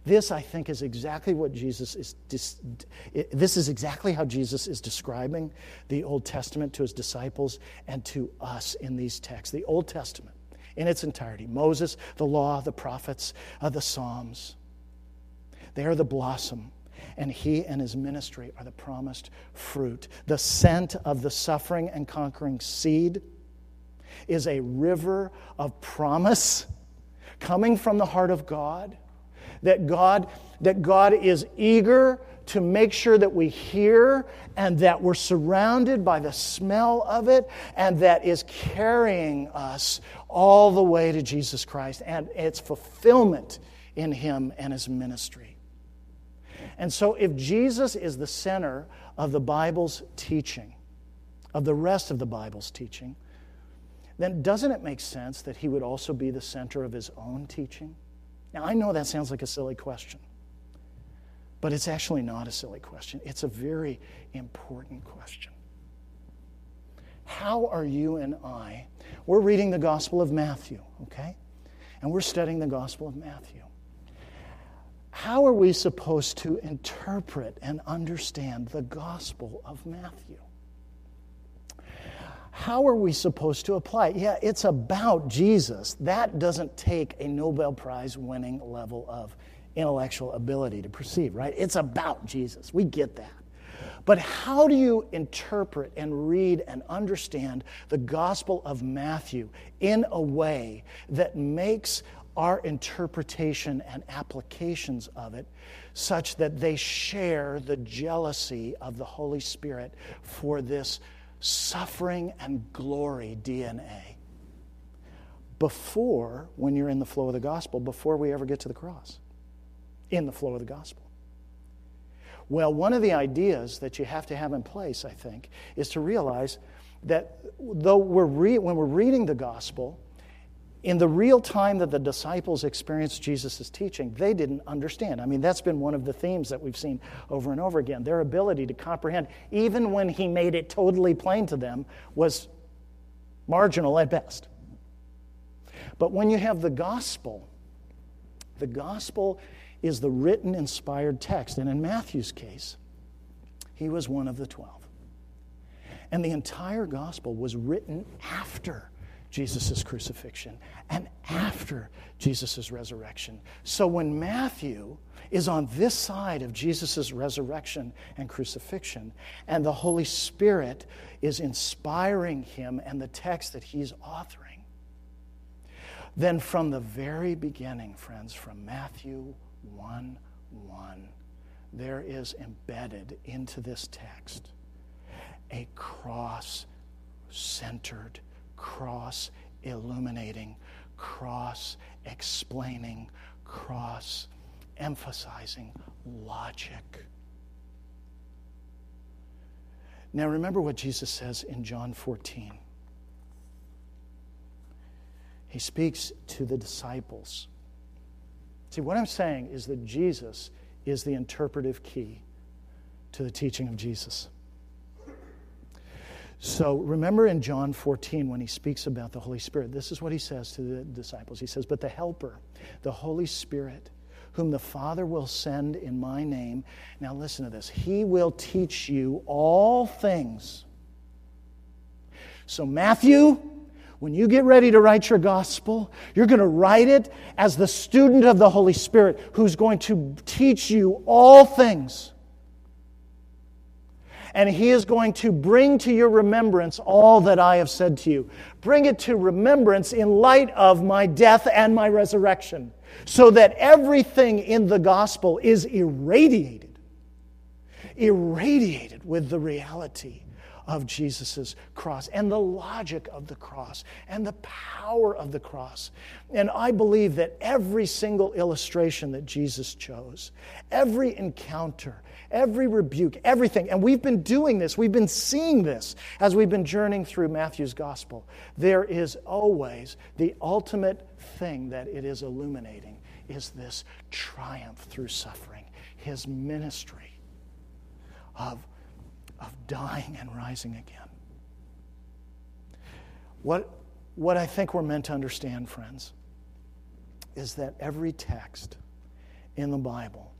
This, I think, is exactly what Jesus is. This is exactly how Jesus is describing the Old Testament to his disciples and to us in these texts. The Old Testament in its entirety Moses, the law, the prophets, uh, the Psalms. They are the blossom and he and his ministry are the promised fruit. The scent of the suffering and conquering seed is a river of promise coming from the heart of God that God that God is eager to make sure that we hear and that we're surrounded by the smell of it and that is carrying us all the way to Jesus Christ and its fulfillment in him and his ministry. And so, if Jesus is the center of the Bible's teaching, of the rest of the Bible's teaching, then doesn't it make sense that he would also be the center of his own teaching? Now, I know that sounds like a silly question, but it's actually not a silly question. It's a very important question. How are you and I? We're reading the Gospel of Matthew, okay? And we're studying the Gospel of Matthew how are we supposed to interpret and understand the Gospel of Matthew? How are we supposed to apply it? Yeah, it's about Jesus. That doesn't take a Nobel Prize winning level of intellectual ability to perceive, right? It's about Jesus. We get that. But how do you interpret and read and understand the Gospel of Matthew in a way that makes our interpretation and applications of it such that they share the jealousy of the Holy Spirit for this suffering and glory DNA. Before, when you're in the flow of the gospel, before we ever get to the cross, in the flow of the gospel. Well, one of the ideas that you have to have in place, I think, is to realize that though we're re- when we're reading the gospel, in the real time that the disciples experienced Jesus' teaching, they didn't understand. I mean, that's been one of the themes that we've seen over and over again. Their ability to comprehend, even when he made it totally plain to them, was marginal at best. But when you have the gospel, the gospel is the written, inspired text. And in Matthew's case, he was one of the twelve. And the entire gospel was written after Jesus' crucifixion and after Jesus' resurrection. So when Matthew is on this side of Jesus' resurrection and crucifixion, and the Holy Spirit is inspiring him and the text that he's authoring, then from the very beginning, friends, from Matthew 1 1, there is embedded into this text a cross centered cross illuminating, cross explaining, cross emphasizing logic. Now, remember what Jesus says in John 14. He speaks to the disciples. See, what I'm saying is that Jesus is the interpretive key to the teaching of Jesus. So remember in John 14 when he speaks about the Holy Spirit, this is what he says to the disciples. He says, But the Helper, the Holy Spirit, whom the Father will send in my name. Now listen to this. He will teach you all things. So, Matthew, when you get ready to write your gospel, you're going to write it as the student of the Holy Spirit who's going to teach you all things and he is going to bring to your remembrance all that I have said to you. Bring it to remembrance in light of my death and my resurrection, so that everything in the gospel is irradiated, irradiated with the reality of Jesus' cross and the logic of the cross and the power of the cross. And I believe that every single illustration that Jesus chose, every encounter, every rebuke, everything. And we've been doing this, we've been seeing this as we've been journeying through Matthew's gospel. There is always the ultimate thing that it is illuminating is this triumph through suffering, his ministry of, of dying and rising again. What, what I think we're meant to understand, friends, is that every text in the Bible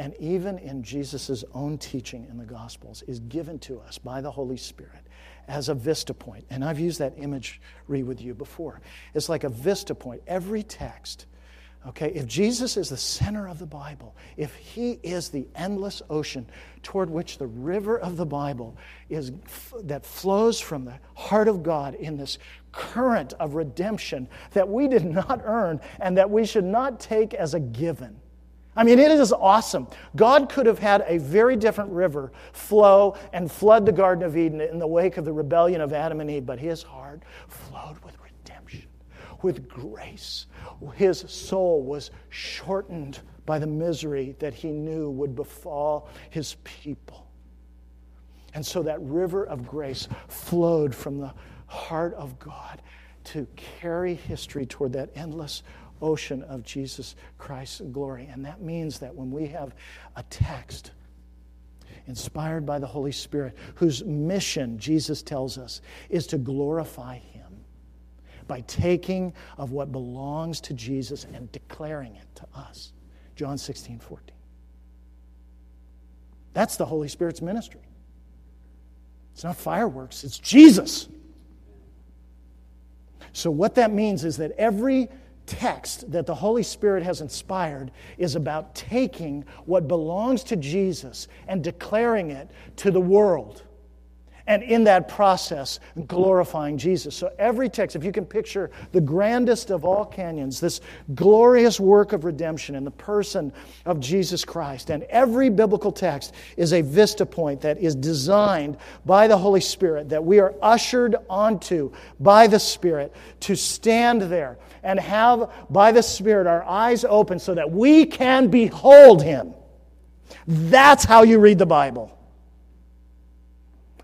and even in Jesus' own teaching in the Gospels, is given to us by the Holy Spirit as a vista point. And I've used that imagery with you before. It's like a vista point. Every text, okay, if Jesus is the center of the Bible, if he is the endless ocean toward which the river of the Bible is that flows from the heart of God in this current of redemption that we did not earn and that we should not take as a given I mean, it is awesome. God could have had a very different river flow and flood the Garden of Eden in the wake of the rebellion of Adam and Eve, but his heart flowed with redemption, with grace. His soul was shortened by the misery that he knew would befall his people. And so that river of grace flowed from the heart of God to carry history toward that endless ocean of Jesus Christ's glory. And that means that when we have a text inspired by the Holy Spirit, whose mission, Jesus tells us, is to glorify Him by taking of what belongs to Jesus and declaring it to us. John 16, 14. That's the Holy Spirit's ministry. It's not fireworks, it's Jesus. So, what that means is that every text that the Holy Spirit has inspired is about taking what belongs to Jesus and declaring it to the world and in that process, glorifying Jesus. So, every text, if you can picture the grandest of all canyons, this glorious work of redemption in the person of Jesus Christ, and every biblical text is a vista point that is designed by the Holy Spirit, that we are ushered onto by the Spirit to stand there and have, by the Spirit, our eyes open so that we can behold Him. That's how you read the Bible.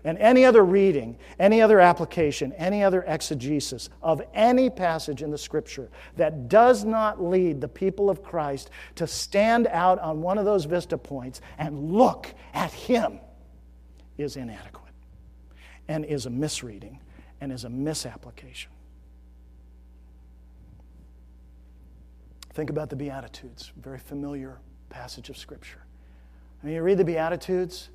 And any other reading, any other application, any other exegesis of any passage in the Scripture that does not lead the people of Christ to stand out on one of those vista points and look at Him is inadequate and is a misreading and is a misapplication. Think about the Beatitudes, very familiar passage of Scripture. I mean, you read the Beatitudes,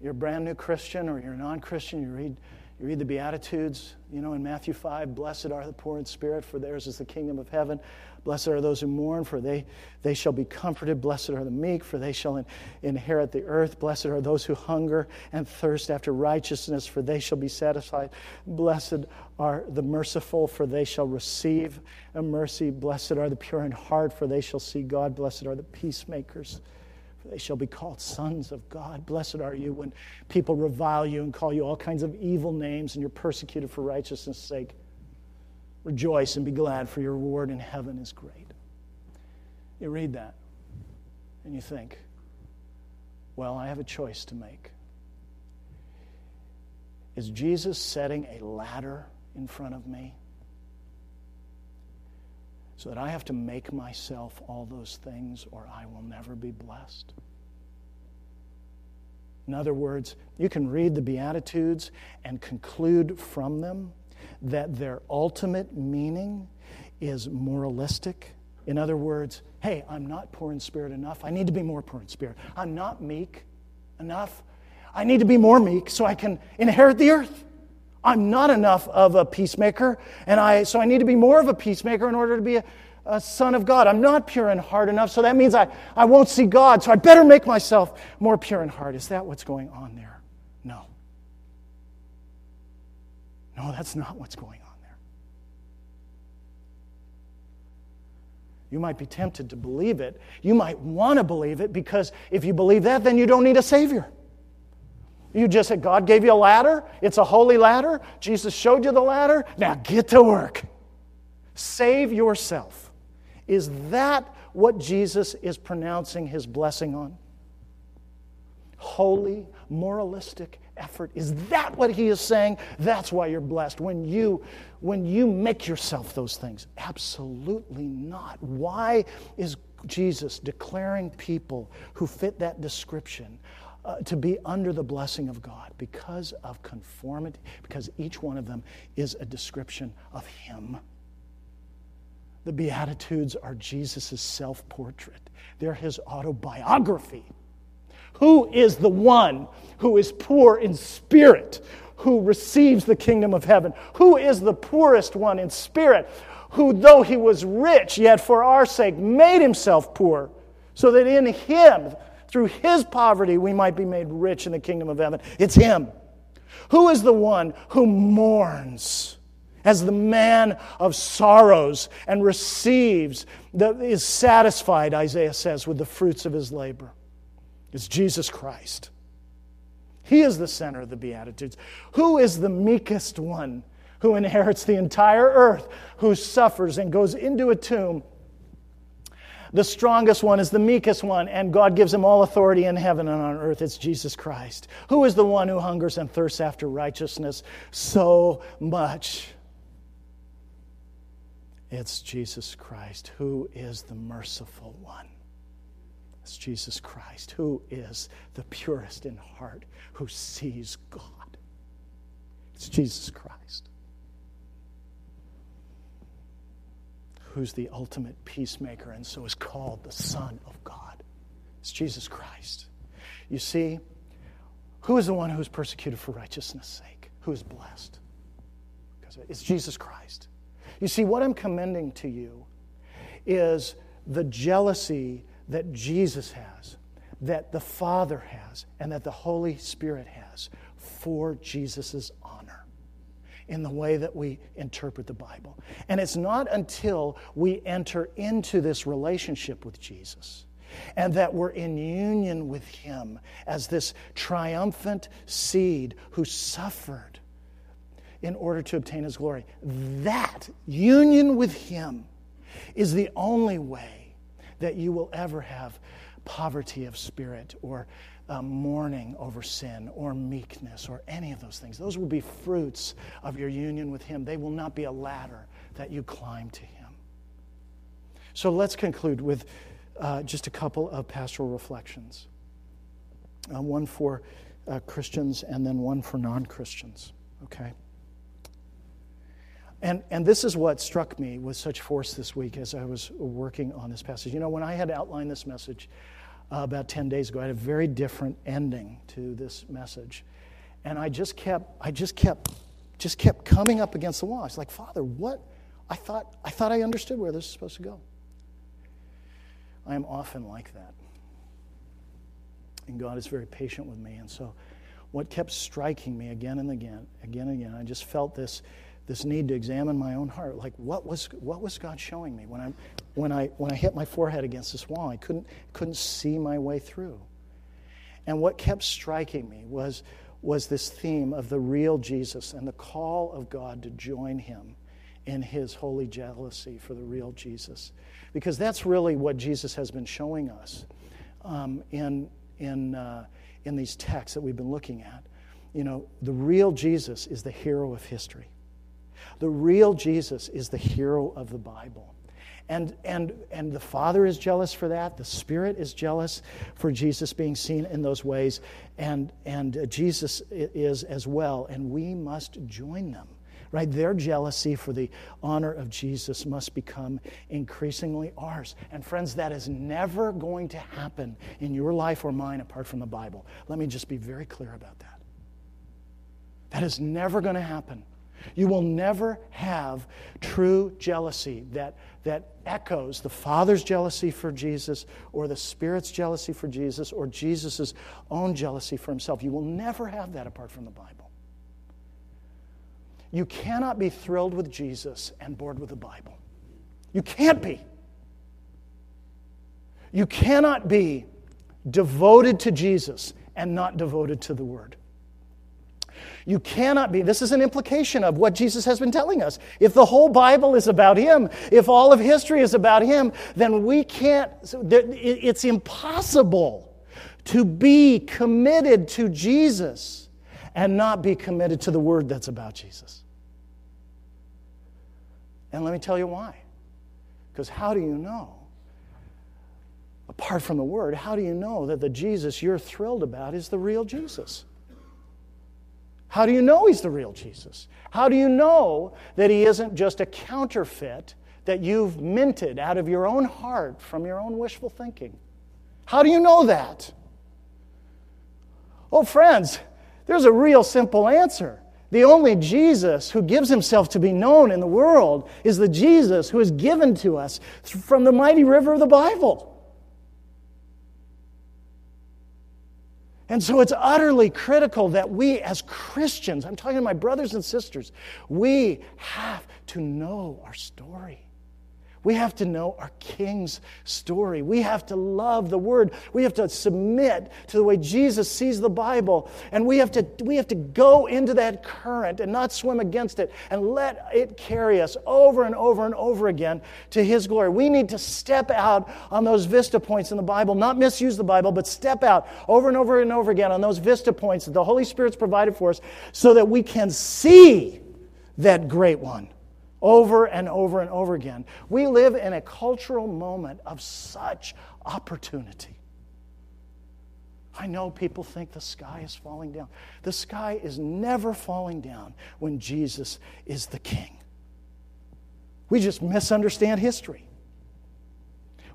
you're a brand new Christian or you're a non Christian, you read, you read the Beatitudes, you know, in Matthew 5, blessed are the poor in spirit, for theirs is the kingdom of heaven. Blessed are those who mourn, for they, they shall be comforted. Blessed are the meek, for they shall in, inherit the earth. Blessed are those who hunger and thirst after righteousness, for they shall be satisfied. Blessed are the merciful, for they shall receive a mercy. Blessed are the pure in heart, for they shall see God. Blessed are the peacemakers they shall be called sons of God. Blessed are you when people revile you and call you all kinds of evil names and you're persecuted for righteousness' sake. Rejoice and be glad, for your reward in heaven is great. You read that and you think, well, I have a choice to make. Is Jesus setting a ladder in front of me? So that I have to make myself all those things or I will never be blessed. In other words, you can read the Beatitudes and conclude from them that their ultimate meaning is moralistic. In other words, hey, I'm not poor in spirit enough. I need to be more poor in spirit. I'm not meek enough. I need to be more meek so I can inherit the earth. I'm not enough of a peacemaker, and I, so I need to be more of a peacemaker in order to be a, a son of God. I'm not pure in heart enough, so that means I, I won't see God, so I better make myself more pure in heart. Is that what's going on there? No. No, that's not what's going on there. You might be tempted to believe it. You might want to believe it because if you believe that, then you don't need a Savior. You just said, God gave you a ladder. It's a holy ladder. Jesus showed you the ladder. Now get to work. Save yourself. Is that what Jesus is pronouncing his blessing on? Holy, moralistic effort. Is that what he is saying? That's why you're blessed. When you when you make yourself those things. Absolutely not. Why is Jesus declaring people who fit that description uh, to be under the blessing of God because of conformity, because each one of them is a description of Him. The Beatitudes are Jesus' self portrait, they're His autobiography. Who is the one who is poor in spirit, who receives the kingdom of heaven? Who is the poorest one in spirit, who, though he was rich, yet for our sake made himself poor, so that in him through his poverty, we might be made rich in the kingdom of heaven. It's him. Who is the one who mourns as the man of sorrows and receives, the, is satisfied, Isaiah says, with the fruits of his labor? It's Jesus Christ. He is the center of the Beatitudes. Who is the meekest one who inherits the entire earth, who suffers and goes into a tomb the strongest one is the meekest one, and God gives him all authority in heaven and on earth. It's Jesus Christ. Who is the one who hungers and thirsts after righteousness so much? It's Jesus Christ, who is the merciful one. It's Jesus Christ, who is the purest in heart, who sees God. It's Jesus Christ. Who's the ultimate peacemaker and so is called the Son of God. It's Jesus Christ. You see, who is the one who's persecuted for righteousness' sake? Who is blessed? Because it's Jesus Christ. You see, what I'm commending to you is the jealousy that Jesus has, that the Father has, and that the Holy Spirit has for Jesus' in the way that we interpret the Bible. And it's not until we enter into this relationship with Jesus and that we're in union with Him as this triumphant seed who suffered in order to obtain His glory. That union with Him is the only way that you will ever have poverty of spirit or uh, mourning over sin or meekness or any of those things. Those will be fruits of your union with Him. They will not be a ladder that you climb to Him. So let's conclude with uh, just a couple of pastoral reflections uh, one for uh, Christians and then one for non Christians. Okay? And, and this is what struck me with such force this week as I was working on this passage. You know, when I had outlined this message, uh, about 10 days ago. I had a very different ending to this message. And I just kept, I just kept, just kept coming up against the wall. I was like, Father, what? I thought, I thought I understood where this is supposed to go. I am often like that. And God is very patient with me. And so, what kept striking me again and again, again and again, I just felt this this need to examine my own heart. Like, what was, what was God showing me? When I, when, I, when I hit my forehead against this wall, I couldn't, couldn't see my way through. And what kept striking me was, was this theme of the real Jesus and the call of God to join him in his holy jealousy for the real Jesus. Because that's really what Jesus has been showing us um, in, in, uh, in these texts that we've been looking at. You know, the real Jesus is the hero of history. The real Jesus is the hero of the Bible. And, and, and the Father is jealous for that. The Spirit is jealous for Jesus being seen in those ways. And, and uh, Jesus is as well. And we must join them right? Their jealousy for the honor of Jesus must become increasingly ours. And friends, that is never going to happen in your life or mine apart from the Bible. Let me just be very clear about that. That is never going to happen. You will never have true jealousy that, that echoes the Father's jealousy for Jesus or the Spirit's jealousy for Jesus or Jesus' own jealousy for himself. You will never have that apart from the Bible. You cannot be thrilled with Jesus and bored with the Bible. You can't be. You cannot be devoted to Jesus and not devoted to the Word. You cannot be. This is an implication of what Jesus has been telling us. If the whole Bible is about Him, if all of history is about Him, then we can't, it's impossible to be committed to Jesus and not be committed to the Word that's about Jesus. And let me tell you why. Because how do you know, apart from the Word, how do you know that the Jesus you're thrilled about is the real Jesus? How do you know he's the real Jesus? How do you know that he isn't just a counterfeit that you've minted out of your own heart from your own wishful thinking? How do you know that? Oh, friends, there's a real simple answer. The only Jesus who gives himself to be known in the world is the Jesus who is given to us from the mighty river of the Bible. And so it's utterly critical that we, as Christians, I'm talking to my brothers and sisters, we have to know our story. We have to know our King's story. We have to love the Word. We have to submit to the way Jesus sees the Bible. And we have to, we have to go into that current and not swim against it and let it carry us over and over and over again to His glory. We need to step out on those vista points in the Bible, not misuse the Bible, but step out over and over and over again on those vista points that the Holy Spirit's provided for us so that we can see that great one over and over and over again. We live in a cultural moment of such opportunity. I know people think the sky is falling down. The sky is never falling down when Jesus is the king. We just misunderstand history.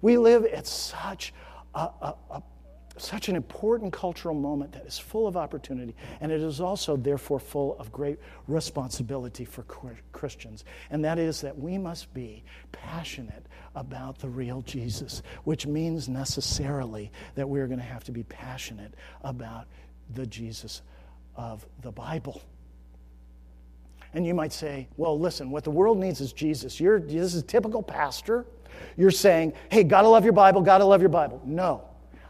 We live at such a, a, a such an important cultural moment that is full of opportunity, and it is also, therefore, full of great responsibility for Christians. And that is that we must be passionate about the real Jesus, which means necessarily that we're going to have to be passionate about the Jesus of the Bible. And you might say, well, listen, what the world needs is Jesus. You're, this is a typical pastor. You're saying, hey, gotta love your Bible, gotta love your Bible. No.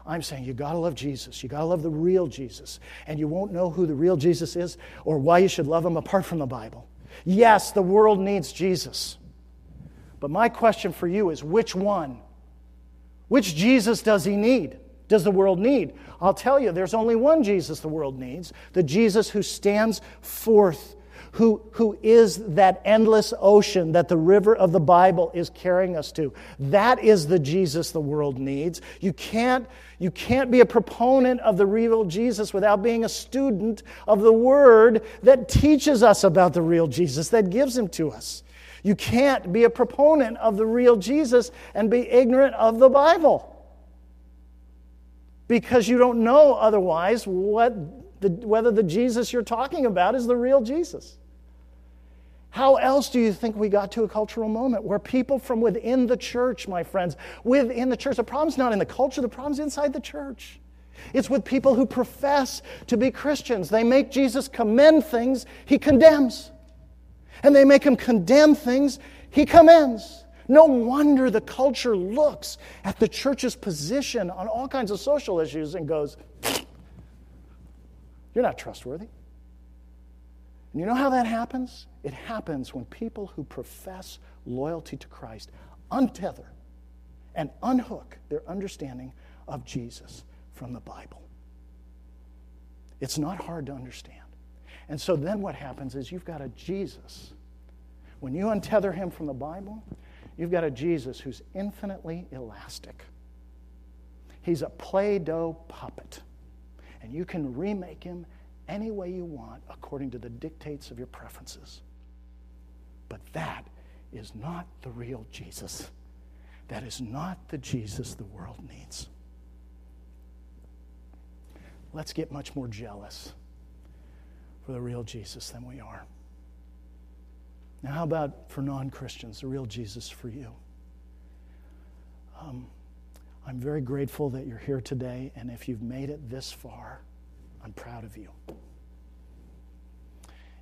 I'm saying you got to love Jesus. You got to love the real Jesus. And you won't know who the real Jesus is or why you should love him apart from the Bible. Yes, the world needs Jesus. But my question for you is which one? Which Jesus does he need? Does the world need? I'll tell you, there's only one Jesus the world needs the Jesus who stands forth who, who is that endless ocean that the river of the Bible is carrying us to. That is the Jesus the world needs. You can't, you can't be a proponent of the real Jesus without being a student of the Word that teaches us about the real Jesus, that gives Him to us. You can't be a proponent of the real Jesus and be ignorant of the Bible because you don't know otherwise what the, whether the Jesus you're talking about is the real Jesus. How else do you think we got to a cultural moment where people from within the church, my friends, within the church, the problem's not in the culture, the problem's inside the church. It's with people who profess to be Christians. They make Jesus commend things he condemns, and they make him condemn things he commends. No wonder the culture looks at the church's position on all kinds of social issues and goes, You're not trustworthy. And you know how that happens? It happens when people who profess loyalty to Christ untether and unhook their understanding of Jesus from the Bible. It's not hard to understand. And so then what happens is you've got a Jesus. When you untether him from the Bible, You've got a Jesus who's infinitely elastic. He's a Play Doh puppet, and you can remake him any way you want according to the dictates of your preferences. But that is not the real Jesus. That is not the Jesus the world needs. Let's get much more jealous for the real Jesus than we are. Now, how about for non Christians, the real Jesus for you? Um, I'm very grateful that you're here today, and if you've made it this far, I'm proud of you.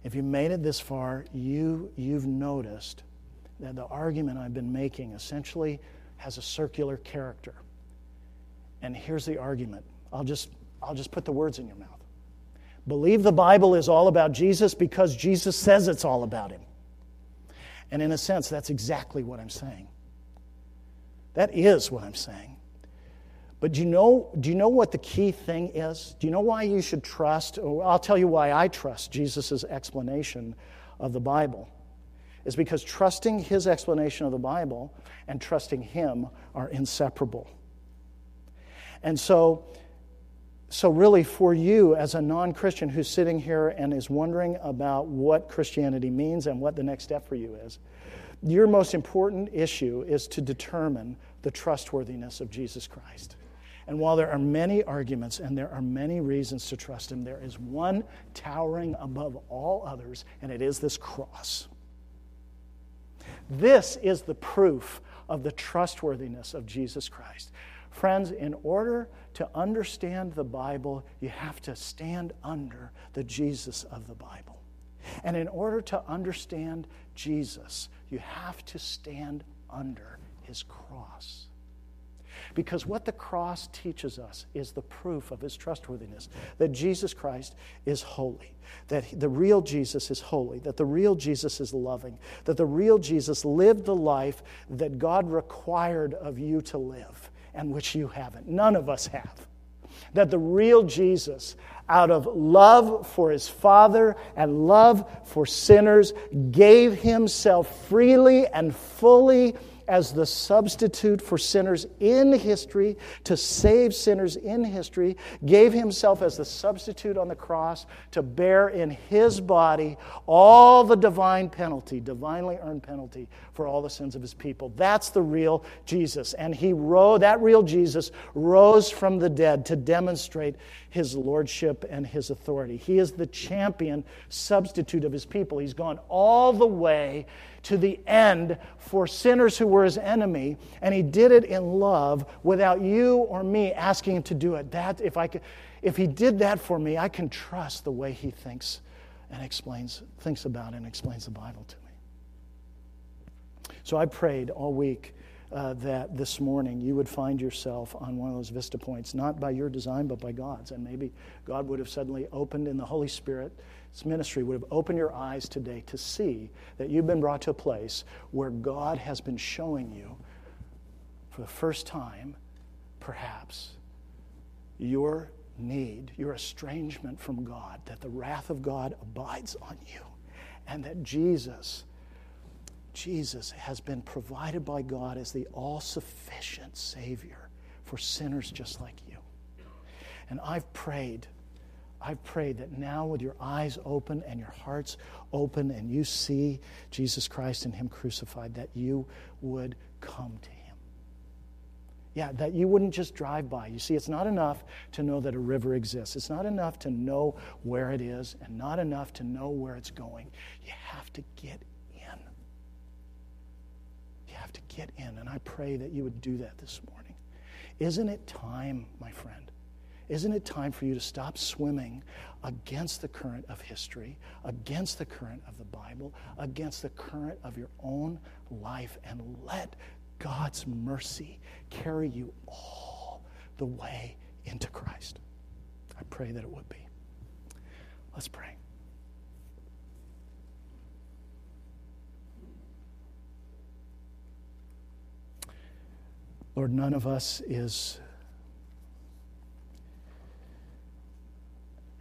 If you made it this far, you, you've noticed that the argument I've been making essentially has a circular character. And here's the argument. I'll just, I'll just put the words in your mouth. Believe the Bible is all about Jesus because Jesus says it's all about him. And in a sense, that's exactly what I'm saying. That is what I'm saying. But do you know, do you know what the key thing is? Do you know why you should trust? I'll tell you why I trust Jesus' explanation of the Bible. Is because trusting his explanation of the Bible and trusting him are inseparable. And so, so really, for you as a non Christian who's sitting here and is wondering about what Christianity means and what the next step for you is, your most important issue is to determine the trustworthiness of Jesus Christ. And while there are many arguments and there are many reasons to trust him, there is one towering above all others, and it is this cross. This is the proof of the trustworthiness of Jesus Christ. Friends, in order to understand the Bible, you have to stand under the Jesus of the Bible. And in order to understand Jesus, you have to stand under his cross. Because what the cross teaches us is the proof of his trustworthiness that Jesus Christ is holy, that the real Jesus is holy, that the real Jesus is loving, that the real Jesus lived the life that God required of you to live and which you haven't. None of us have. That the real Jesus, out of love for his Father and love for sinners, gave himself freely and fully as the substitute for sinners in history, to save sinners in history, gave himself as the substitute on the cross to bear in his body all the divine penalty, divinely earned penalty for all the sins of his people. That's the real Jesus. And he rose, that real Jesus rose from the dead to demonstrate his lordship and his authority. He is the champion substitute of his people. He's gone all the way to the end for sinners who were his enemy, and he did it in love without you or me asking him to do it. That if I could, if he did that for me, I can trust the way he thinks and explains thinks about and explains the Bible to me. So I prayed all week uh, that this morning you would find yourself on one of those vista points, not by your design, but by God's. And maybe God would have suddenly opened in the Holy Spirit's ministry, would have opened your eyes today to see that you've been brought to a place where God has been showing you for the first time, perhaps, your need, your estrangement from God, that the wrath of God abides on you, and that Jesus Jesus has been provided by God as the all sufficient Savior for sinners just like you. And I've prayed, I've prayed that now with your eyes open and your hearts open and you see Jesus Christ and Him crucified, that you would come to Him. Yeah, that you wouldn't just drive by. You see, it's not enough to know that a river exists. It's not enough to know where it is and not enough to know where it's going. You have to get in. You have to get in. And I pray that you would do that this morning. Isn't it time, my friend? Isn't it time for you to stop swimming against the current of history, against the current of the Bible, against the current of your own life, and let God's mercy carry you all the way into Christ? I pray that it would be. Let's pray. Lord, none of us is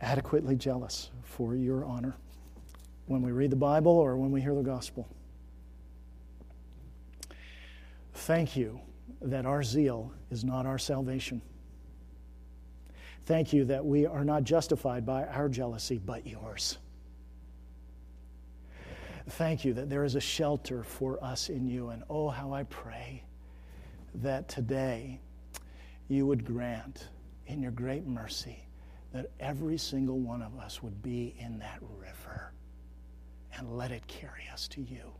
adequately jealous for your honor when we read the Bible or when we hear the gospel. Thank you that our zeal is not our salvation. Thank you that we are not justified by our jealousy, but yours. Thank you that there is a shelter for us in you. And oh, how I pray that today you would grant, in your great mercy, that every single one of us would be in that river and let it carry us to you.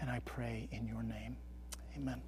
And I pray in your name. Amen.